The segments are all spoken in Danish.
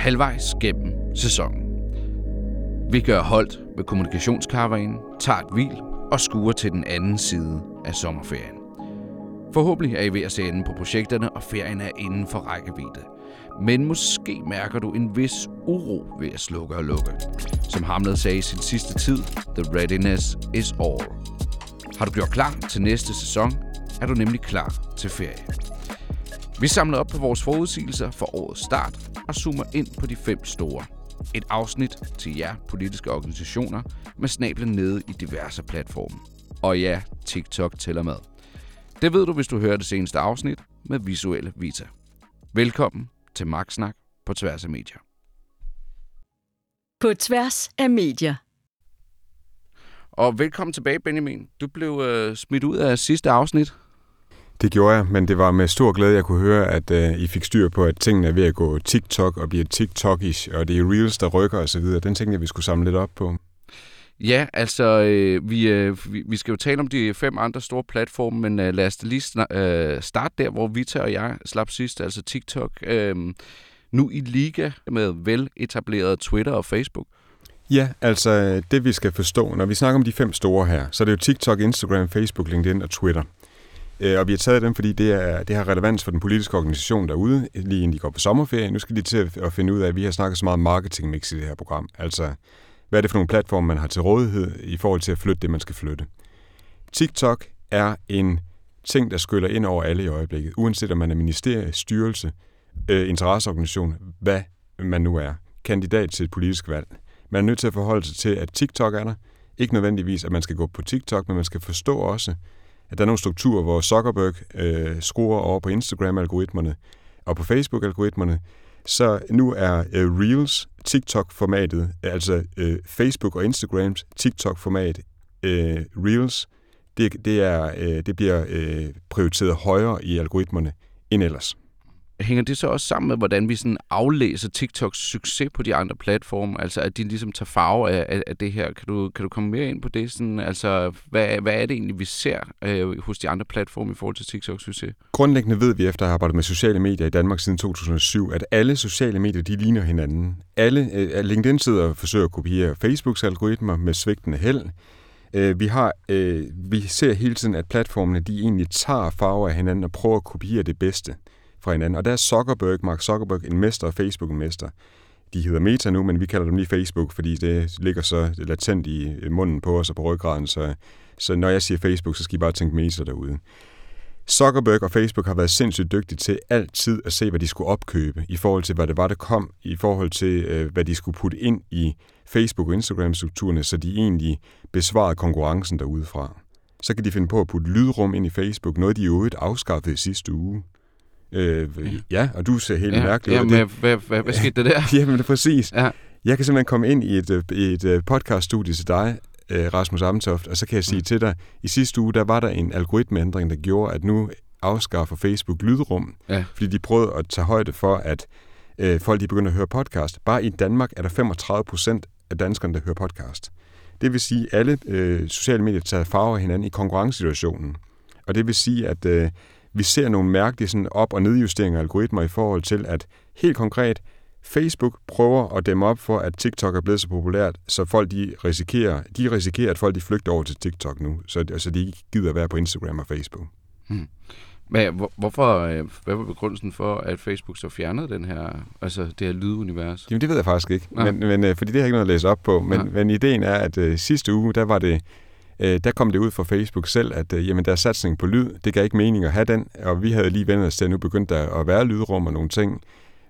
halvvejs gennem sæsonen. Vi gør holdt med kommunikationskaravanen, tager et hvil og skuer til den anden side af sommerferien. Forhåbentlig er I ved at se enden på projekterne, og ferien er inden for rækkevidde. Men måske mærker du en vis uro ved at slukke og lukke. Som Hamlet sagde i sin sidste tid, the readiness is all. Har du gjort klar til næste sæson, er du nemlig klar til ferie. Vi samler op på vores forudsigelser for årets start og zoomer ind på de fem store. Et afsnit til jer politiske organisationer med snablen nede i diverse platforme. Og ja, TikTok tæller med. Det ved du, hvis du hører det seneste afsnit med visuelle Vita. Velkommen til Magtsnak på tværs af medier. På tværs af medier. Og velkommen tilbage, Benjamin. Du blev øh, smidt ud af sidste afsnit. Det gjorde jeg, men det var med stor glæde, jeg kunne høre, at øh, I fik styr på, at tingene er ved at gå TikTok og blive TikTokish, og det er Reels, der rykker osv. Den tænkte jeg, vi skulle samle lidt op på. Ja, altså, øh, vi, øh, vi, skal jo tale om de fem andre store platforme, men øh, lad os lige sna- øh, starte der, hvor Vita og jeg slap sidst, altså TikTok. Øh, nu i liga med veletableret Twitter og Facebook. Ja, altså det vi skal forstå, når vi snakker om de fem store her, så er det jo TikTok, Instagram, Facebook, LinkedIn og Twitter. Øh, og vi har taget dem, fordi det, er, det har relevans for den politiske organisation derude, lige inden de går på sommerferie. Nu skal de til at finde ud af, at vi har snakket så meget marketingmix i det her program. Altså, hvad er det for nogle platforme, man har til rådighed i forhold til at flytte det, man skal flytte. TikTok er en ting, der skyller ind over alle i øjeblikket, uanset om man er ministerie, styrelse, øh, interesseorganisation, hvad man nu er, kandidat til et politisk valg. Man er nødt til at forholde sig til, at TikTok er der. Ikke nødvendigvis, at man skal gå på TikTok, men man skal forstå også, at der er nogle strukturer, hvor Zuckerberg øh, skruer over på Instagram-algoritmerne og på Facebook-algoritmerne. Så nu er øh, Reels TikTok-formatet, altså øh, Facebook og Instagrams TikTok-format, øh, Reels, det, det, er, øh, det bliver øh, prioriteret højere i algoritmerne end ellers hænger det så også sammen med, hvordan vi sådan aflæser TikToks succes på de andre platforme? Altså, at de ligesom tager farve af, af, af det her. Kan du, kan du komme mere ind på det? Sådan, altså, hvad, hvad er det egentlig, vi ser øh, hos de andre platforme i forhold til TikToks succes? Grundlæggende ved vi, efter at have arbejdet med sociale medier i Danmark siden 2007, at alle sociale medier, de ligner hinanden. Alle, øh, LinkedIn sidder og forsøger at kopiere Facebooks algoritmer med svigtende held. Øh, vi, har, øh, vi ser hele tiden, at platformene de egentlig tager farver af hinanden og prøver at kopiere det bedste fra hinanden. Og der er Zuckerberg, Mark Zuckerberg, en mester, og Facebook en mester. De hedder Meta nu, men vi kalder dem lige Facebook, fordi det ligger så latent i munden på os og på ryggraden. Så, så når jeg siger Facebook, så skal I bare tænke Meta derude. Zuckerberg og Facebook har været sindssygt dygtige til altid at se, hvad de skulle opkøbe, i forhold til, hvad det var, der kom, i forhold til, øh, hvad de skulle putte ind i Facebook- og Instagram-strukturerne, så de egentlig besvarede konkurrencen derudefra. Så kan de finde på at putte lydrum ind i Facebook, noget de jo afskaffede i sidste uge. Øh, ja, og du ser helt ja, mærkelig ud. Ja, hvad, hvad, hvad, hvad skete der der? Jamen, det præcis. Ja. Jeg kan simpelthen komme ind i et, øh, et øh, podcaststudie til dig, øh, Rasmus Amtoft, og så kan jeg sige mm. til dig, i sidste uge, der var der en algoritmeændring, der gjorde, at nu afskaffer Facebook lydrum, ja. fordi de prøvede at tage højde for, at øh, folk de begynder at høre podcast. Bare i Danmark er der 35 procent af danskerne, der hører podcast. Det vil sige, at alle øh, sociale medier tager farve af hinanden i konkurrencesituationen. Og det vil sige, at øh, vi ser nogle mærkelige sådan op- og nedjusteringer af algoritmer i forhold til, at helt konkret, Facebook prøver at dæmme op for, at TikTok er blevet så populært, så folk de risikerer, de risikerer, at folk de flygter over til TikTok nu, så altså, de ikke gider være på Instagram og Facebook. Hmm. Men hvor, hvorfor, øh, hvad var begrundelsen for, at Facebook så fjernede den her, altså det her lydunivers? Jamen det ved jeg faktisk ikke, ja. men, men, øh, fordi det har jeg ikke noget at læse op på. Men, ja. men ideen er, at uh, sidste uge, der var det øh, der kom det ud fra Facebook selv, at øh, jamen, der er satsning på lyd. Det gav ikke mening at have den, og vi havde lige vendt os til, at nu begyndte der at være lydrum og nogle ting.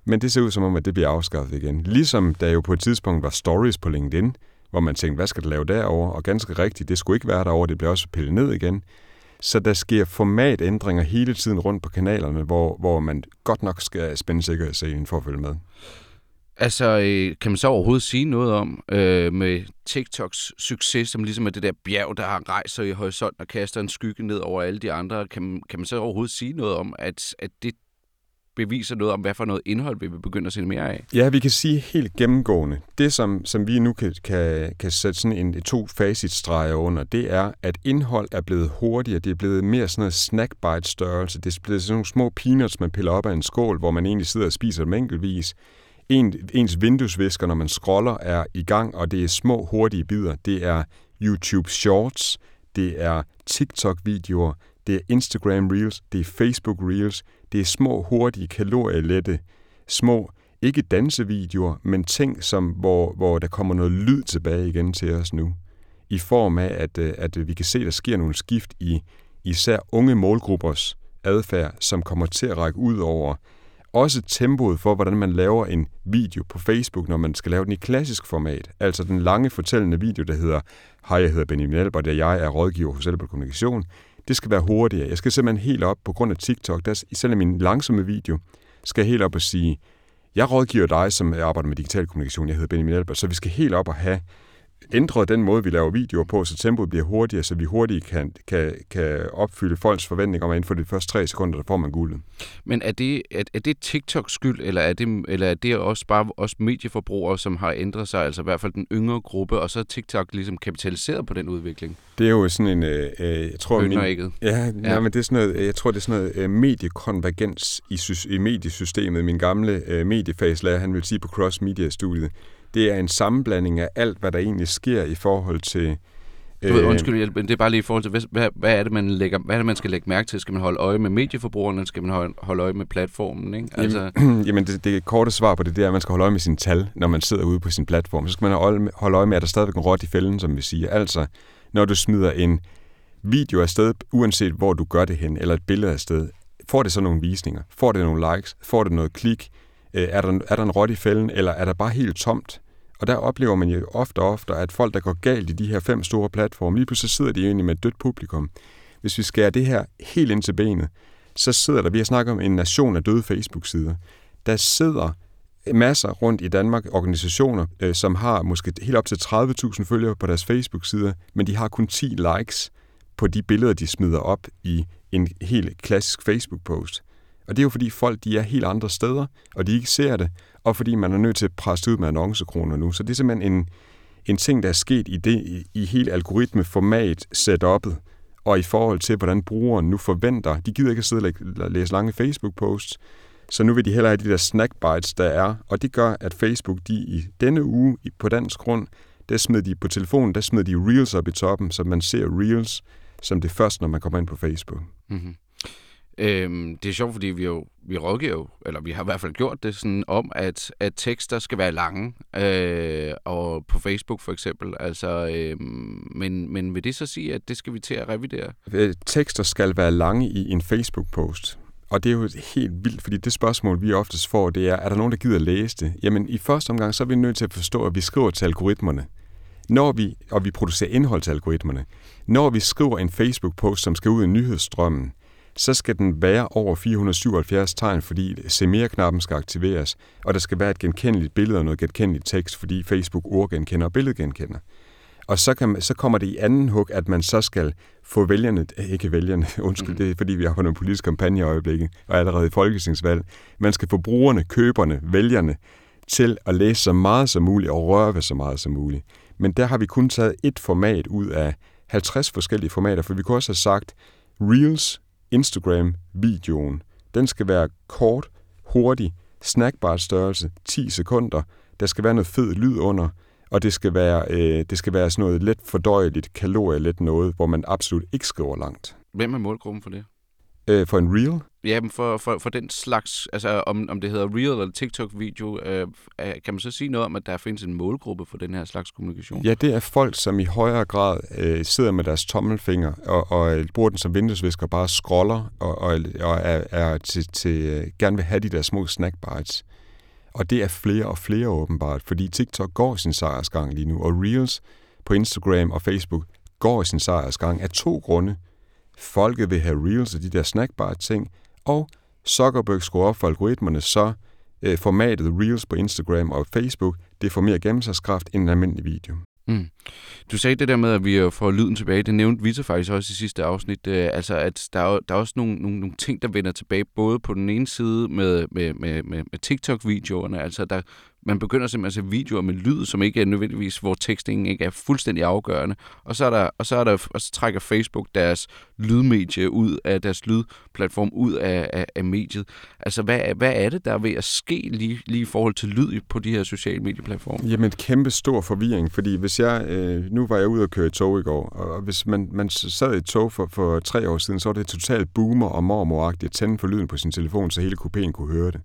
Men det ser ud som om, at det bliver afskaffet igen. Ligesom der jo på et tidspunkt var stories på LinkedIn, hvor man tænkte, hvad skal det lave derover? Og ganske rigtigt, det skulle ikke være derover, det blev også pillet ned igen. Så der sker formatændringer hele tiden rundt på kanalerne, hvor, hvor man godt nok skal spænde sikkerhedsselen for at følge med. Altså, øh, kan man så overhovedet sige noget om øh, med TikToks succes, som ligesom er det der bjerg, der rejser i horisonten og kaster en skygge ned over alle de andre? Kan, kan man så overhovedet sige noget om, at, at det beviser noget om, hvad for noget indhold vi vil begynde at se mere af? Ja, vi kan sige helt gennemgående. Det, som, som vi nu kan, kan, kan sætte sådan en to facitstreger under, det er, at indhold er blevet hurtigere. Det er blevet mere sådan noget snackbite-størrelse. Det er blevet sådan nogle små peanuts, man piller op af en skål, hvor man egentlig sidder og spiser dem enkeltvis en, ens vinduesvisker, når man scroller, er i gang, og det er små, hurtige bidder. Det er YouTube Shorts, det er TikTok-videoer, det er Instagram Reels, det er Facebook Reels, det er små, hurtige, kalorielette, små, ikke dansevideoer, men ting, som, hvor, hvor der kommer noget lyd tilbage igen til os nu. I form af, at, øh, at vi kan se, at der sker nogle skift i især unge målgruppers adfærd, som kommer til at række ud over også tempoet for, hvordan man laver en video på Facebook, når man skal lave den i klassisk format. Altså den lange fortællende video, der hedder Hej, jeg hedder Benjamin Albert, og jeg er rådgiver hos Albert Kommunikation. Det skal være hurtigere. Jeg skal simpelthen helt op på grund af TikTok. Der, selv min langsomme video skal helt op og sige, jeg rådgiver dig, som arbejder med digital kommunikation. Jeg hedder Benjamin Albert, så vi skal helt op og have ændret den måde, vi laver videoer på, så tempoet bliver hurtigere, så vi hurtigt kan, kan, kan opfylde folks forventninger om, at inden for de første tre sekunder, der får man guldet. Men er det, er, er det TikToks skyld, eller er det, eller er det også bare os medieforbrugere, som har ændret sig, altså i hvert fald den yngre gruppe, og så er TikTok ligesom kapitaliseret på den udvikling? Det er jo sådan en... Øh, øh jeg tror, min, ja, ja. Nej, men det er sådan noget, jeg tror, det er sådan noget øh, mediekonvergens i, i mediesystemet. Min gamle øh, mediefagslærer, han vil sige på Cross Media-studiet, det er en sammenblanding af alt, hvad der egentlig sker i forhold til... Du ved, øh, undskyld, men det er bare lige i forhold til, hvad, hvad, er det, man lægger, hvad er det, man skal lægge mærke til? Skal man holde øje med medieforbrugerne? Skal man holde, holde øje med platformen? Ikke? Altså... Jamen, jamen det, det korte svar på det, det er, at man skal holde øje med sine tal, når man sidder ude på sin platform. Så skal man holde, holde øje med, at der stadigvæk er råt i fælden, som vi siger. Altså, når du smider en video afsted, uanset hvor du gør det hen, eller et billede afsted, får det så nogle visninger? Får det nogle likes? Får det noget klik? Øh, er, der, er der en rot i fælden, eller er der bare helt tomt? Og der oplever man jo ofte og ofte, at folk, der går galt i de her fem store platforme, lige pludselig sidder de egentlig med et dødt publikum. Hvis vi skærer det her helt ind til benet, så sidder der, vi har snakket om en nation af døde Facebook-sider, der sidder masser rundt i Danmark, organisationer, øh, som har måske helt op til 30.000 følgere på deres Facebook-sider, men de har kun 10 likes på de billeder, de smider op i en helt klassisk Facebook-post. Og det er jo fordi folk de er helt andre steder, og de ikke ser det, og fordi man er nødt til at presse ud med annoncekroner nu. Så det er simpelthen en, en ting, der er sket i det i, i hele algoritmeformat setup'et, og i forhold til, hvordan brugeren nu forventer. De gider ikke at sidde og læse lange Facebook-posts, så nu vil de hellere have de der snack bites, der er, og det gør, at Facebook de i denne uge på dansk grund, der smed de på telefonen, der smed de Reels op i toppen, så man ser Reels som det første, når man kommer ind på Facebook. Mm-hmm. Øhm, det er sjovt, fordi vi jo vi rådgiver jo, eller vi har i hvert fald gjort det sådan om, at, at tekster skal være lange, øh, og på Facebook for eksempel. Altså, øh, men, men vil det så sige, at det skal vi til at revidere? Øh, tekster skal være lange i en Facebook-post. Og det er jo helt vildt, fordi det spørgsmål, vi oftest får, det er, er der nogen, der gider læse det? Jamen, i første omgang, så er vi nødt til at forstå, at vi skriver til algoritmerne. Når vi, og vi producerer indhold til algoritmerne. Når vi skriver en Facebook-post, som skal ud i nyhedsstrømmen, så skal den være over 477 tegn, fordi se-mere-knappen skal aktiveres, og der skal være et genkendeligt billede og noget genkendeligt tekst, fordi Facebook ordgenkender og billedgenkender. Og så, kan man, så kommer det i anden hug, at man så skal få vælgerne, ikke vælgerne, undskyld, det er fordi vi har på en politisk kampagne i øjeblikket, og allerede i folketingsvalg, man skal få brugerne, køberne, vælgerne til at læse så meget som muligt og røre ved så meget som muligt. Men der har vi kun taget et format ud af 50 forskellige formater, for vi kunne også have sagt, Reels Instagram-videoen, den skal være kort, hurtig, snackbar størrelse, 10 sekunder. Der skal være noget fed lyd under, og det skal være, øh, det skal være sådan noget let fordøjeligt, kalorielet noget, hvor man absolut ikke skriver langt. Hvem er målgruppen for det? Øh, for en reel? Ja, for, for, for den slags, altså om, om det hedder reel eller TikTok-video, øh, kan man så sige noget om, at der findes en målgruppe for den her slags kommunikation? Ja, det er folk, som i højere grad øh, sidder med deres tommelfinger og, og øh, bruger den som vinduesvisker, bare scroller og, og, og er, er til, til, øh, gerne vil have de der små snack bites. Og det er flere og flere åbenbart, fordi TikTok går sin sejrsgang lige nu, og Reels på Instagram og Facebook går sin sejrsgang af to grunde – folket vil have reels og de der snackbare ting, og Zuckerberg skruer op for algoritmerne, så øh, formatet reels på Instagram og Facebook, det får mere gennemsagskraft end en almindelig video. Mm. Du sagde det der med, at vi øh, får lyden tilbage. Det nævnte Vita faktisk også i sidste afsnit. Øh, altså, at der er, der er også nogle, nogle, nogle ting, der vender tilbage, både på den ene side med, med, med, med, med TikTok-videoerne, altså der man begynder simpelthen at se videoer med lyd, som ikke er nødvendigvis, hvor tekstingen ikke er fuldstændig afgørende. Og så, er der, og så, er der, og så trækker Facebook deres lydmedie ud af deres lydplatform ud af, af, af mediet. Altså, hvad, hvad er det, der er ved at ske lige, lige i forhold til lyd på de her sociale medieplatforme? Jamen, kæmpe stor forvirring, fordi hvis jeg, øh, nu var jeg ude og køre i tog i går, og hvis man, man sad i et tog for, for tre år siden, så var det totalt boomer og mormoragtigt at tænde for lyden på sin telefon, så hele kopien kunne høre det.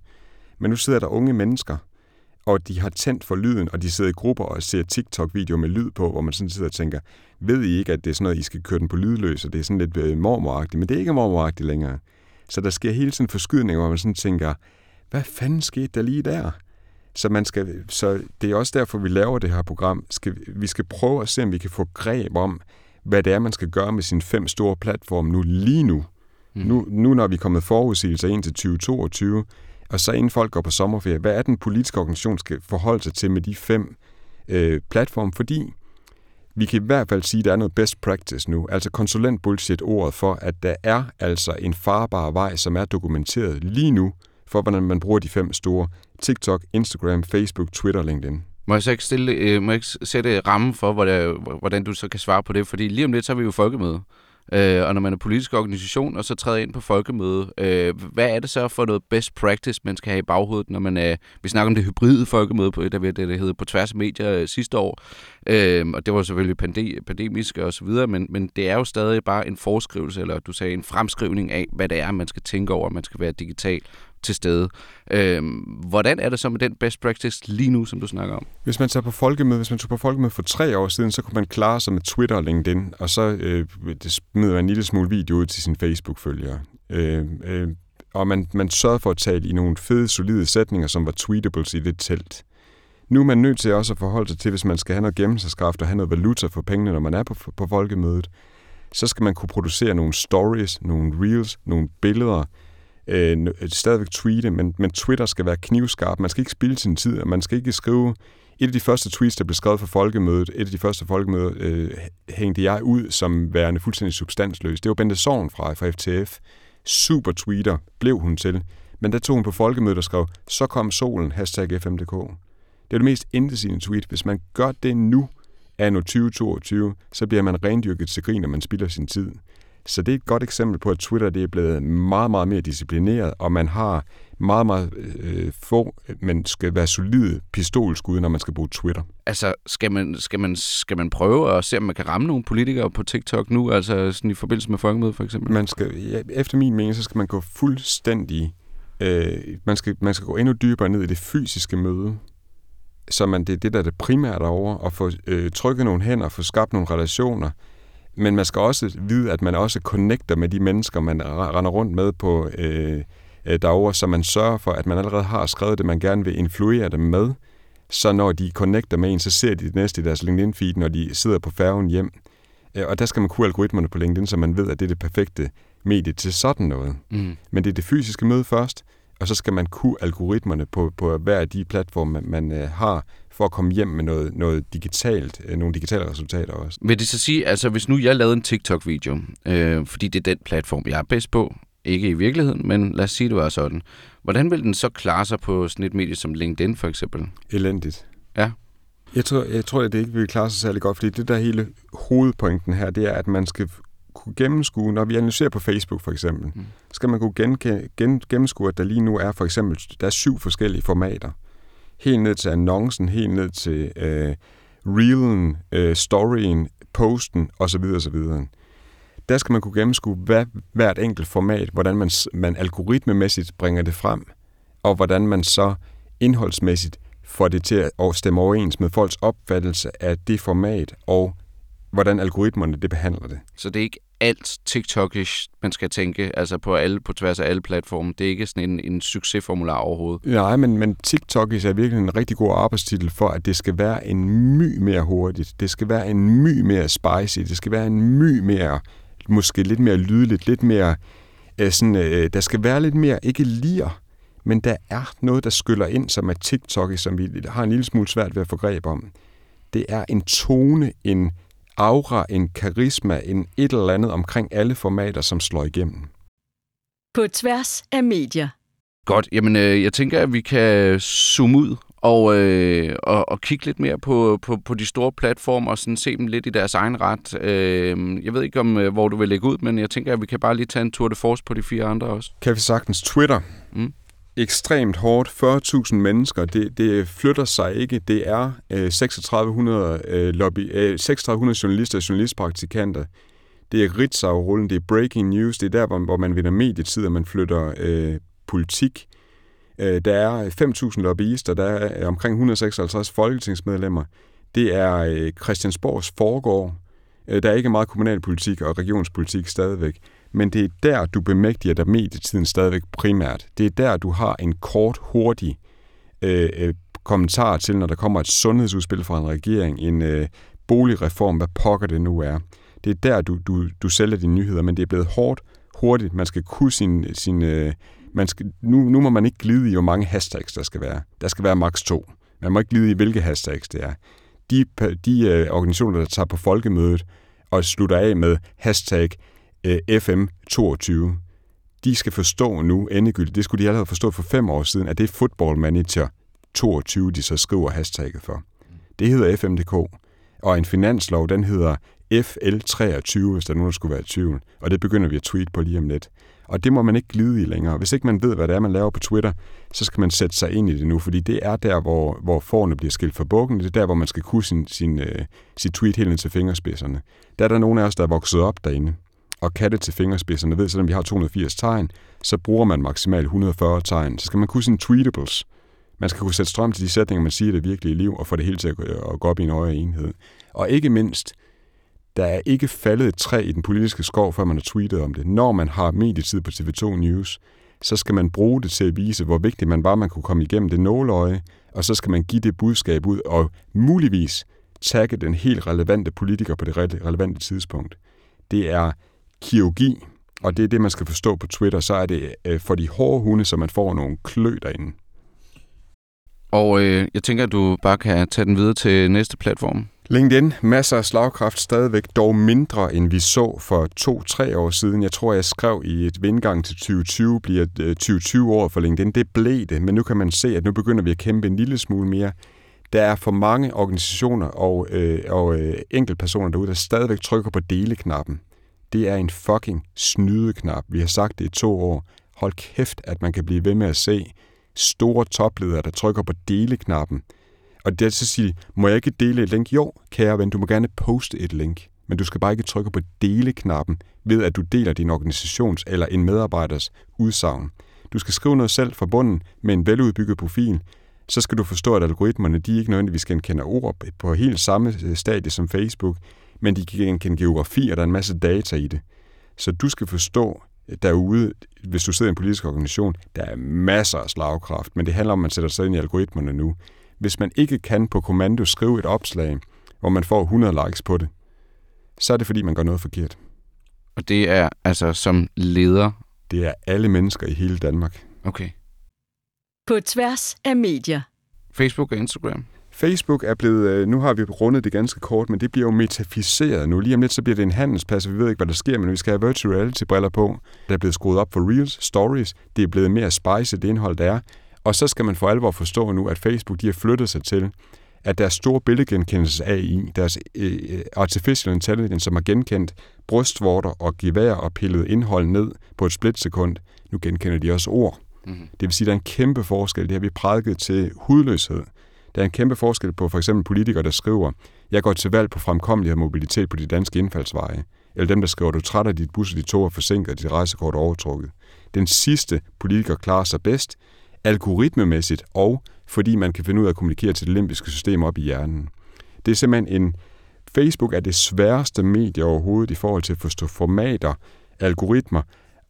Men nu sidder der unge mennesker, og de har tændt for lyden, og de sidder i grupper og ser TikTok-videoer med lyd på, hvor man sådan sidder og tænker, ved I ikke, at det er sådan noget, I skal køre den på lydløs, og det er sådan lidt øh, mormoragtigt, men det er ikke mormoragtigt længere. Så der sker hele tiden forskydning, hvor man sådan tænker, hvad fanden skete der lige der? Så, man skal, så det er også derfor, vi laver det her program. Skal, vi skal prøve at se, om vi kan få greb om, hvad det er, man skal gøre med sine fem store platforme nu, lige nu. Mm. Nu, nu når vi er kommet forudsigelser ind til 2022, og så inden folk går på sommerferie, hvad er den politiske organisation skal forholde sig til med de fem øh, platforme? Fordi vi kan i hvert fald sige, at der er noget best practice nu. Altså konsulent bullshit ordet for, at der er altså en farbar vej, som er dokumenteret lige nu, for hvordan man bruger de fem store TikTok, Instagram, Facebook, Twitter og LinkedIn. Må jeg så ikke, stille, øh, må jeg ikke sætte rammen for, hvordan du så kan svare på det? Fordi lige om lidt, så er vi jo folkemøde. Øh, og når man er politisk organisation, og så træder ind på folkemøde, øh, hvad er det så for noget best practice, man skal have i baghovedet, når man er... Vi snakker om det hybride folkemøde, på, der det, det hedder på tværs af medier øh, sidste år, øh, og det var selvfølgelig pande, pandemisk og så videre, men, men det er jo stadig bare en forskrivelse, eller du sagde en fremskrivning af, hvad det er, man skal tænke over, man skal være digital til stede. Øh, hvordan er det så med den best practice lige nu, som du snakker om? Hvis man tager på folkemøde, hvis man tog på folkemøde for tre år siden, så kunne man klare sig med Twitter og LinkedIn, og så øh, det smider man en lille smule video ud til sine Facebook-følgere. Øh, øh, og man, man sørgede for at tale i nogle fede, solide sætninger, som var tweetables i det telt. Nu er man nødt til også at forholde sig til, hvis man skal have noget gennemsagskraft og have noget valuta for pengene, når man er på, på folkemødet, så skal man kunne producere nogle stories, nogle reels, nogle billeder, Øh, øh, stadigvæk tweete, men, men Twitter skal være knivskarp. Man skal ikke spille sin tid, og man skal ikke skrive... Et af de første tweets, der blev skrevet for folkemødet, et af de første folkemøder, øh, hængte jeg ud som værende fuldstændig substansløs. Det var Bente Sorn fra, fra FTF. Super tweeter blev hun til. Men der tog hun på folkemødet og skrev, så kom solen, hashtag FMDK. Det er det mest indesigende tweet. Hvis man gør det nu, anno 2022, så bliver man rendyrket til grin, når man spilder sin tid. Så det er et godt eksempel på, at Twitter det er blevet meget, meget mere disciplineret, og man har meget, meget øh, få, men skal være solide pistolskud, når man skal bruge Twitter. Altså, skal man, skal, man, skal man prøve at se, om man kan ramme nogle politikere på TikTok nu, altså sådan i forbindelse med folkemødet for eksempel? Man skal, ja, efter min mening, så skal man gå fuldstændig, øh, man, skal, man skal gå endnu dybere ned i det fysiske møde, så man, det er det, der er det primære derovre, at få øh, trykket nogle hænder, få skabt nogle relationer, men man skal også vide, at man også connecter med de mennesker, man render rundt med på øh, øh, derovre, så man sørger for, at man allerede har skrevet det, man gerne vil influere dem med. Så når de connecter med en, så ser de det næste i deres LinkedIn-feed, når de sidder på færgen hjem. Øh, og der skal man kunne algoritmerne på LinkedIn, så man ved, at det er det perfekte medie til sådan noget. Mm. Men det er det fysiske møde først, og så skal man kunne algoritmerne på, på hver af de platforme, man, man øh, har, for at komme hjem med noget, noget digitalt, øh, nogle digitale resultater også. Vil det så sige, altså hvis nu jeg lavede en TikTok-video, øh, fordi det er den platform, jeg er bedst på, ikke i virkeligheden, men lad os sige, det var sådan. Hvordan vil den så klare sig på sådan et medie som LinkedIn for eksempel? Elendigt. Ja. Jeg tror, jeg tror, at det ikke vil klare sig særlig godt, fordi det der hele hovedpointen her, det er, at man skal kunne gennemskue, når vi analyserer på Facebook for eksempel, mm. skal man kunne gen, gen, gennemskue, at der lige nu er for eksempel, der er syv forskellige formater helt ned til annoncen, helt ned til øh, reelen, øh, storyen, posten osv. osv. Der skal man kunne gennemskue hvad, hvert enkelt format, hvordan man, man algoritmemæssigt bringer det frem, og hvordan man så indholdsmæssigt får det til at stemme overens med folks opfattelse af det format, og hvordan algoritmerne det behandler det. Så det er ikke alt TikTokish, man skal tænke, altså på alle på tværs af alle platforme. Det er ikke sådan en, en succesformular overhovedet. Nej, men, men TikTokish er virkelig en rigtig god arbejdstitel for, at det skal være en my mere hurtigt. Det skal være en my mere spicy. Det skal være en my mere, måske lidt mere lydligt, lidt mere øh, sådan, øh, der skal være lidt mere, ikke lir, men der er noget, der skyller ind, som er TikTok, som vi har en lille smule svært ved at få greb om. Det er en tone, en aura, en karisma, en et eller andet omkring alle formater, som slår igennem. På tværs af medier. Godt, jamen øh, jeg tænker, at vi kan zoome ud og, øh, og, og kigge lidt mere på, på, på de store platforme og sådan se dem lidt i deres egen ret. Øh, jeg ved ikke, om øh, hvor du vil lægge ud, men jeg tænker, at vi kan bare lige tage en tour de force på de fire andre også. Kan vi sagtens Twitter? Mm. Ekstremt hårdt. 40.000 mennesker. Det, det flytter sig ikke. Det er øh, 3600, øh, lobby, øh, 3600 journalister og journalistpraktikanter. Det er Ritzau-rullen, det er breaking news, det er der, hvor, hvor man vinder medietid, og man flytter øh, politik. Øh, der er 5.000 lobbyister, der er øh, omkring 156 folketingsmedlemmer. Det er øh, Christiansborgs foregår. Øh, der er ikke meget kommunalpolitik og regionspolitik stadigvæk. Men det er der, du bemægtiger dig medietiden stadigvæk primært. Det er der, du har en kort, hurtig øh, øh, kommentar til, når der kommer et sundhedsudspil fra en regering, en øh, boligreform, hvad pokker det nu er. Det er der, du, du, du sælger dine nyheder, men det er blevet hårdt, hurtigt. Man skal kunne sin, sin øh, man skal, nu, nu må man ikke glide i, hvor mange hashtags der skal være. Der skal være maks to. Man må ikke glide i, hvilke hashtags det er. De, de øh, organisationer, der tager på folkemødet og slutter af med hashtag øh, FM22, de skal forstå nu endegyldigt, det skulle de allerede forstå for fem år siden, at det er Football Manager 22, de så skriver hashtagget for. Det hedder FMDK, og en finanslov, den hedder FL23, hvis der nu skulle være i tvivl, og det begynder vi at tweet på lige om lidt. Og det må man ikke glide i længere. Hvis ikke man ved, hvad det er, man laver på Twitter, så skal man sætte sig ind i det nu, fordi det er der, hvor, hvor forne bliver skilt for bukken. Det er der, hvor man skal kunne sin, sin, uh, sit tweet helt ind til fingerspidserne. Der er der nogle af os, der er vokset op derinde og kan det til fingerspidserne. Ved, selvom vi har 280 tegn, så bruger man maksimalt 140 tegn. Så skal man kunne sine tweetables. Man skal kunne sætte strøm til de sætninger, man siger i det virkelige liv, og få det hele til at gå op i en højere enhed. Og ikke mindst, der er ikke faldet et træ i den politiske skov, før man har tweetet om det. Når man har medietid på TV2 News, så skal man bruge det til at vise, hvor vigtigt man var, man kunne komme igennem det nåleøje, og så skal man give det budskab ud, og muligvis tagge den helt relevante politiker på det relevante tidspunkt. Det er kirurgi, og det er det, man skal forstå på Twitter, så er det øh, for de hårde hunde, så man får nogle klø derinde. Og øh, jeg tænker, at du bare kan tage den videre til næste platform. LinkedIn, masser af slagkraft stadigvæk, dog mindre end vi så for to-tre år siden. Jeg tror, jeg skrev i et vindgang til 2020, bliver 2020 øh, år for LinkedIn. Det blev det, men nu kan man se, at nu begynder vi at kæmpe en lille smule mere. Der er for mange organisationer og, øh, og øh, enkeltpersoner derude, der stadigvæk trykker på deleknappen. Det er en fucking snydeknap. Vi har sagt det i to år. Hold kæft, at man kan blive ved med at se store topledere, der trykker på deleknappen. Og det er så sige, må jeg ikke dele et link? Jo, kære ven, du må gerne poste et link, men du skal bare ikke trykke på dele-knappen ved, at du deler din organisations eller en medarbejders udsagn. Du skal skrive noget selv fra bunden med en veludbygget profil, så skal du forstå, at algoritmerne de ikke nødvendigvis genkender ord på helt samme øh, stadie som Facebook, men de kan genkende geografi, og der er en masse data i det. Så du skal forstå derude, hvis du sidder i en politisk organisation, der er masser af slagkraft, men det handler om, at man sætter sig ind i algoritmerne nu. Hvis man ikke kan på kommando skrive et opslag, hvor man får 100 likes på det, så er det fordi, man gør noget forkert. Og det er altså som leder? Det er alle mennesker i hele Danmark. Okay. På tværs af medier. Facebook og Instagram? Facebook er blevet, øh, nu har vi rundet det ganske kort, men det bliver jo metafiseret nu. Lige om lidt, så bliver det en handelsplads, vi ved ikke, hvad der sker, men vi skal have virtual reality-briller på. Der er blevet skruet op for Reels, Stories. Det er blevet mere spicy, det indhold, der er. Og så skal man for alvor forstå nu, at Facebook de har flyttet sig til, at deres store billedgenkendelses AI, deres øh, artificial intelligence, som har genkendt brystvorter og gevær og pillet indhold ned på et splitsekund, nu genkender de også ord. Mm-hmm. Det vil sige, at der er en kæmpe forskel. Det har vi prædiket til hudløshed. Der er en kæmpe forskel på for eksempel politikere, der skriver, jeg går til valg på fremkommelighed og mobilitet på de danske indfaldsveje. Eller dem, der skriver, du er træt af dit bus og dit tog er forsinket og dit rejsekort er overtrukket. Den sidste politiker klarer sig bedst, algoritmemæssigt, og fordi man kan finde ud af at kommunikere til det limbiske system op i hjernen. Det er simpelthen en... Facebook er det sværeste medie overhovedet i forhold til at forstå formater, algoritmer,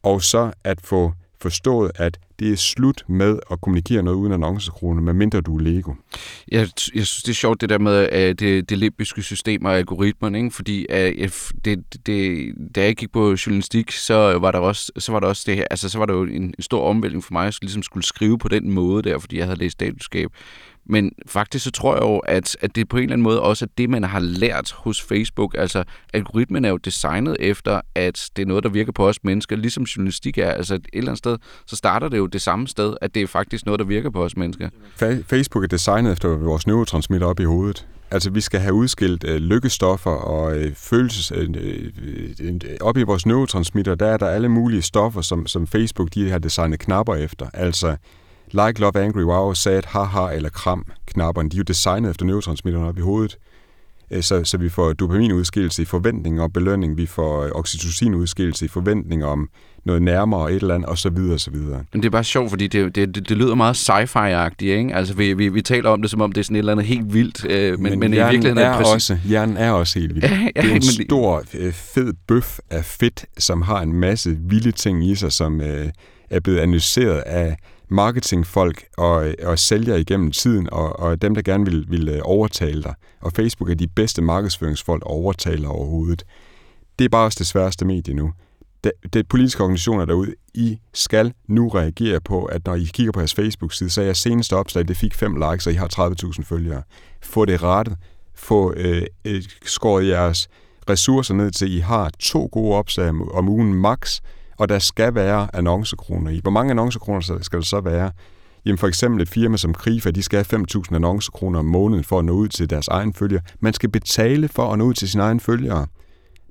og så at få forstået, at det er slut med at kommunikere noget uden annoncekroner, medmindre du er Lego. Jeg, jeg synes, det er sjovt det der med uh, det, det limbiske system og algoritmerne, ikke? fordi uh, det, det, da jeg gik på journalistik, så var der også, så var der også det her, altså så var der jo en, en stor omvæltning for mig, at jeg ligesom skulle skrive på den måde der, fordi jeg havde læst statusskab. Men faktisk så tror jeg jo, at, at det på en eller anden måde også er det, man har lært hos Facebook. Altså, algoritmen er jo designet efter, at det er noget, der virker på os mennesker, ligesom journalistik er. Altså, et eller andet sted, så starter det jo det samme sted, at det er faktisk noget, der virker på os mennesker. Fa- Facebook er designet efter vores neurotransmitter op i hovedet. Altså, vi skal have udskilt øh, lykkestoffer og øh, følelses... Øh, øh, øh, øh op i vores neurotransmitter, der er der alle mulige stoffer, som, som Facebook de har designet knapper efter. Altså, like, love, angry, wow, sad, haha eller kram knapperne, de er jo designet efter neurotransmitterne op i hovedet. Øh, så, så vi får dopaminudskillelse i forventning om belønning, vi får øh, oxytocinudskillelse i forventning om noget nærmere et eller andet, og så videre, og så videre. Men det er bare sjovt, fordi det, det, det, det lyder meget sci-fi-agtigt, ikke? Altså, vi, vi, vi taler om det, som om det er sådan et eller andet helt vildt, øh, men, men, men i virkeligheden er, er det præcis... også, hjernen er også helt vild. Ja, ja, det er en men- stor, øh, fed bøf af fedt, som har en masse vilde ting i sig, som øh, er blevet analyseret af marketingfolk og, og sælgere igennem tiden, og, og dem, der gerne vil, vil øh, overtale dig. Og Facebook er de bedste markedsføringsfolk og overtaler overhovedet. Det er bare også det sværeste medie nu. Det, det er politiske organisationer derude, I skal nu reagere på, at når I kigger på jeres Facebook-side, så er jeres seneste opslag, det fik 5 likes, og I har 30.000 følgere. Få det rettet. Få øh, øh, skåret jeres ressourcer ned til, I har to gode opslag om, om ugen max, og der skal være annoncekroner i. Hvor mange annoncekroner skal der så være? Jamen for eksempel et firma som Krifa, de skal have 5.000 annoncekroner om måneden for at nå ud til deres egen følgere. Man skal betale for at nå ud til sine egne følgere.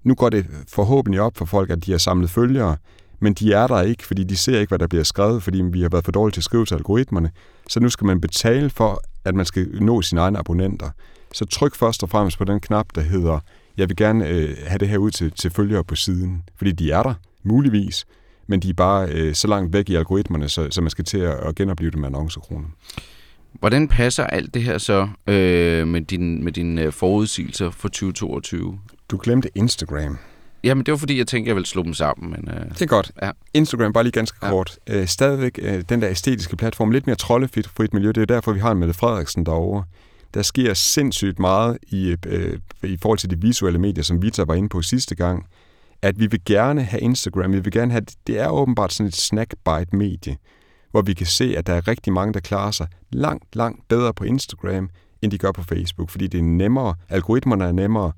Nu går det forhåbentlig op for folk, at de har samlet følgere, men de er der ikke, fordi de ser ikke, hvad der bliver skrevet, fordi vi har været for dårlige til at skrive til algoritmerne. Så nu skal man betale for, at man skal nå sine egne abonnenter. Så tryk først og fremmest på den knap, der hedder, jeg vil gerne øh, have det her ud til, til følgere på siden. Fordi de er der, muligvis, men de er bare øh, så langt væk i algoritmerne, så, så man skal til at, at genopleve dem med annoncekroner. Hvordan passer alt det her så øh, med din, med dine øh, forudsigelser for 2022? Du glemte Instagram. Jamen, det var fordi, jeg tænkte, jeg ville slå dem sammen, men... Øh, Det er godt. Ja. Instagram, bare lige ganske Ja. kort. Øh, stadigvæk øh, den der æstetiske platform, lidt mere troldefrit frit miljø. Det er derfor, vi har en Mette Frederiksen derovre. Der sker sindssygt meget i, øh, i forhold til de visuelle medier, som Vita var inde på sidste gang. At vi vil gerne have Instagram, vi vil gerne have, det er åbenbart sådan et snackbite-medie, hvor vi kan se, at der er rigtig mange, der klarer sig langt, langt bedre på Instagram, end de gør på Facebook, fordi det er nemmere, algoritmerne er nemmere,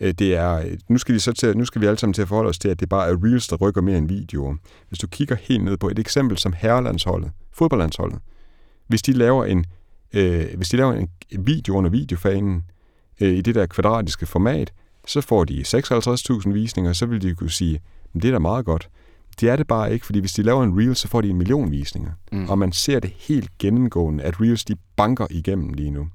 øh, det er, nu skal, de så til, nu skal vi alle sammen til at forholde os til, at det bare er Reels, der rykker mere end videoer. Hvis du kigger helt ned på et eksempel som herrelandsholdet, fodboldlandsholdet, hvis de laver en, øh, hvis de laver en video under videofanen øh, i det der kvadratiske format, så får de 56.000 visninger, så vil de kunne sige, "Men det er da meget godt. Det er det bare ikke, fordi hvis de laver en Reel, så får de en million visninger. Mm. Og man ser det helt gennemgående, at Reels de banker igennem lige nu.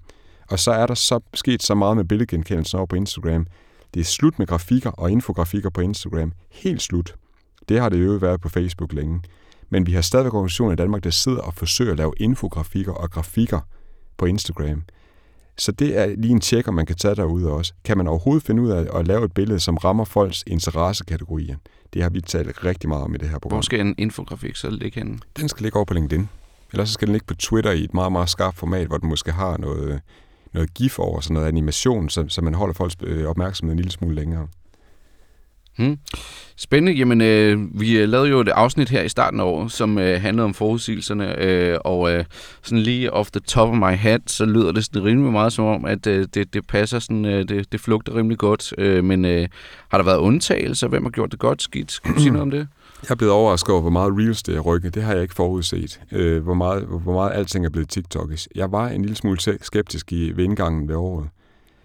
Og så er der så sket så meget med billedgenkendelsen over på Instagram. Det er slut med grafikker og infografikker på Instagram. Helt slut. Det har det jo været på Facebook længe. Men vi har stadigvæk organisationer i Danmark, der sidder og forsøger at lave infografikker og grafikker på Instagram. Så det er lige en tjek, om man kan tage derude også. Kan man overhovedet finde ud af at lave et billede, som rammer folks interessekategorier? Det har vi talt rigtig meget om i det her program. hvor skal en infografik så ligge henne? Den skal ligge over på LinkedIn. Eller så skal den ligge på Twitter i et meget, meget skarpt format, hvor den måske har noget, noget gif over, sådan noget animation, så, så man holder folks øh, opmærksomhed en lille smule længere. Hmm. Spændende. Jamen, øh, vi øh, lavede jo et afsnit her i starten af året, som øh, handlede om forudsigelserne, øh, og øh, sådan lige off the top of my head, så lyder det sådan rimelig meget som om, at øh, det, det passer sådan, øh, det, det flugter rimelig godt. Øh, men øh, har der været undtagelser? Hvem har gjort det godt skidt? Kan du sige noget om det? Jeg er blevet overrasket over, hvor meget Reels det er rykket. Det har jeg ikke forudset. Øh, hvor, meget, hvor meget alting er blevet TikTokis. Jeg var en lille smule skeptisk i, ved indgangen ved året.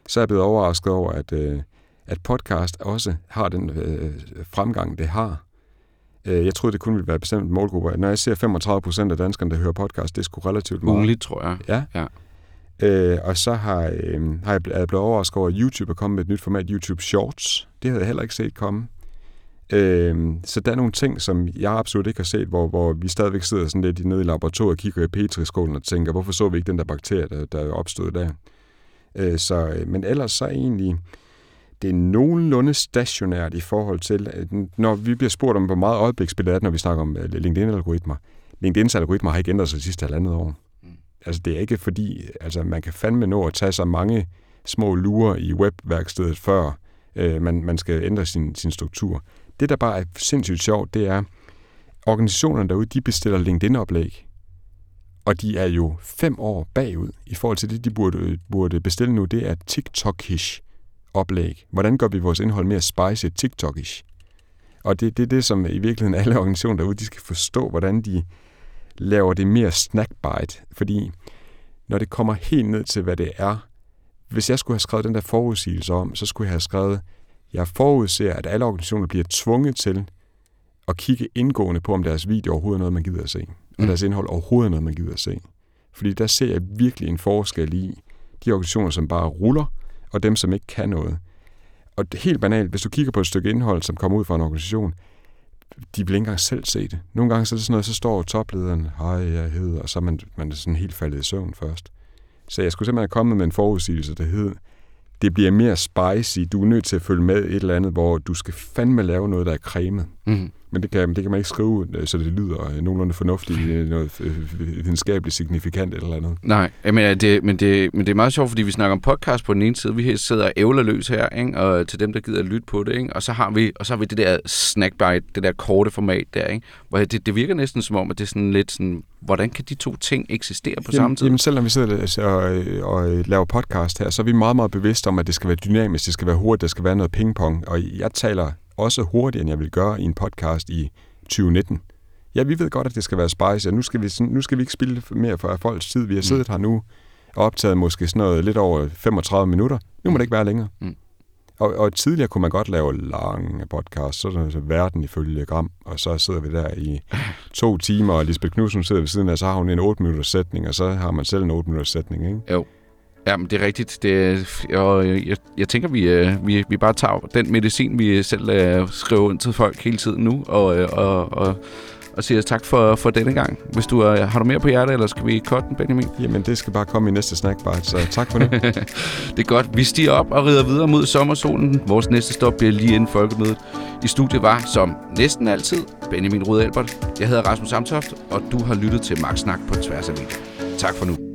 Så er jeg blevet overrasket over, at, øh, at podcast også har den øh, fremgang, det har. Øh, jeg troede, det kun ville være bestemt målgrupper. Når jeg ser 35 procent af danskerne, der hører podcast, det er sgu relativt meget. Ugenligt, tror jeg. Ja. Ja. Øh, og så har, øh, har jeg er jeg blevet overrasket over, at YouTube er kommet med et nyt format, YouTube Shorts. Det havde jeg heller ikke set komme. Øh, så der er nogle ting, som jeg absolut ikke har set, hvor, hvor vi stadigvæk sidder sådan lidt nede i laboratoriet og kigger i petriskålen og tænker, hvorfor så vi ikke den der bakterie, der, der er opstået der? Øh, så, øh, men ellers så egentlig, det er nogenlunde stationært i forhold til, når vi bliver spurgt om, hvor meget øjebliksbillede er det, når vi snakker om øh, LinkedIn-algoritmer. LinkedIn's algoritmer har ikke ændret sig de sidste halvandet år. Altså det er ikke fordi, altså man kan fandme nå at tage så mange små lurer i webværkstedet, før øh, man, man skal ændre sin, sin struktur. Det, der bare er sindssygt sjovt, det er, organisationerne derude, de bestiller LinkedIn-oplæg. Og de er jo fem år bagud i forhold til det, de burde, burde bestille nu. Det er TikTok-ish oplæg. Hvordan gør vi vores indhold mere spicy TikTok-ish? Og det, det er det, som i virkeligheden alle organisationer derude, de skal forstå, hvordan de laver det mere snackbite. Fordi når det kommer helt ned til, hvad det er, hvis jeg skulle have skrevet den der forudsigelse om, så skulle jeg have skrevet, jeg forudser, at alle organisationer bliver tvunget til at kigge indgående på, om deres video overhovedet er noget, man gider at se. Om mm. deres indhold overhovedet er noget, man gider at se. Fordi der ser jeg virkelig en forskel i de organisationer, som bare ruller, og dem, som ikke kan noget. Og helt banalt, hvis du kigger på et stykke indhold, som kommer ud fra en organisation, de vil ikke engang selv se det. Nogle gange så er det sådan noget, så står toplederen, hej, jeg hedder, og så er man, man er sådan helt faldet i søvn først. Så jeg skulle simpelthen have kommet med en forudsigelse, der hed, det bliver mere spicy, du er nødt til at følge med et eller andet, hvor du skal fandme lave noget, der er cremet. Mm. Men det kan, det kan man ikke skrive, øh, så det lyder øh, nogenlunde fornuftigt, øh, noget videnskabeligt signifikant eller andet. Nej, men det, men, det, men det er meget sjovt, fordi vi snakker om podcast på den ene side. Vi sidder og ævler løs her, ikke? og til dem, der gider at lytte på det. Ikke? Og, så har vi, og så har vi det der snackbite, det der korte format der, ikke? hvor det, det virker næsten som om, at det er sådan lidt sådan, hvordan kan de to ting eksistere på jamen, samme tid? Jamen selvom vi sidder og, og, og laver podcast her, så er vi meget, meget bevidste om, at det skal være dynamisk, det skal være hurtigt, der skal være noget pingpong. Og jeg taler også hurtigere, end jeg vil gøre i en podcast i 2019. Ja, vi ved godt, at det skal være spicy, og nu skal vi, nu skal vi ikke spille mere for folks tid. Vi har mm. siddet mm. her nu og optaget måske sådan noget lidt over 35 minutter. Nu må det ikke være længere. Mm. Og, og tidligere kunne man godt lave lange podcasts, sådan altså verden ifølge Gram, og så sidder vi der i to timer, og Lisbeth Knudsen sidder ved siden af, så har hun en 8 minutters sætning, og så har man selv en 8 minutters sætning, ikke? Jo. Ja, men det er rigtigt. Det, og jeg, jeg tænker, vi, øh, vi, vi bare tager den medicin, vi selv uh, skriver ind til folk hele tiden nu, og, øh, og, og, og siger tak for, for denne gang. Hvis du uh, har du mere på hjertet, eller skal vi cutte den, Benjamin? Jamen, det skal bare komme i næste snackbar, så tak for det. det er godt. Vi stiger op og rider videre mod sommersolen. Vores næste stop bliver lige inden folkemødet. I studiet var, som næsten altid, Benjamin Rud Albert. Jeg hedder Rasmus Samtoft, og du har lyttet til Max Snak på tværs af video. Tak for nu.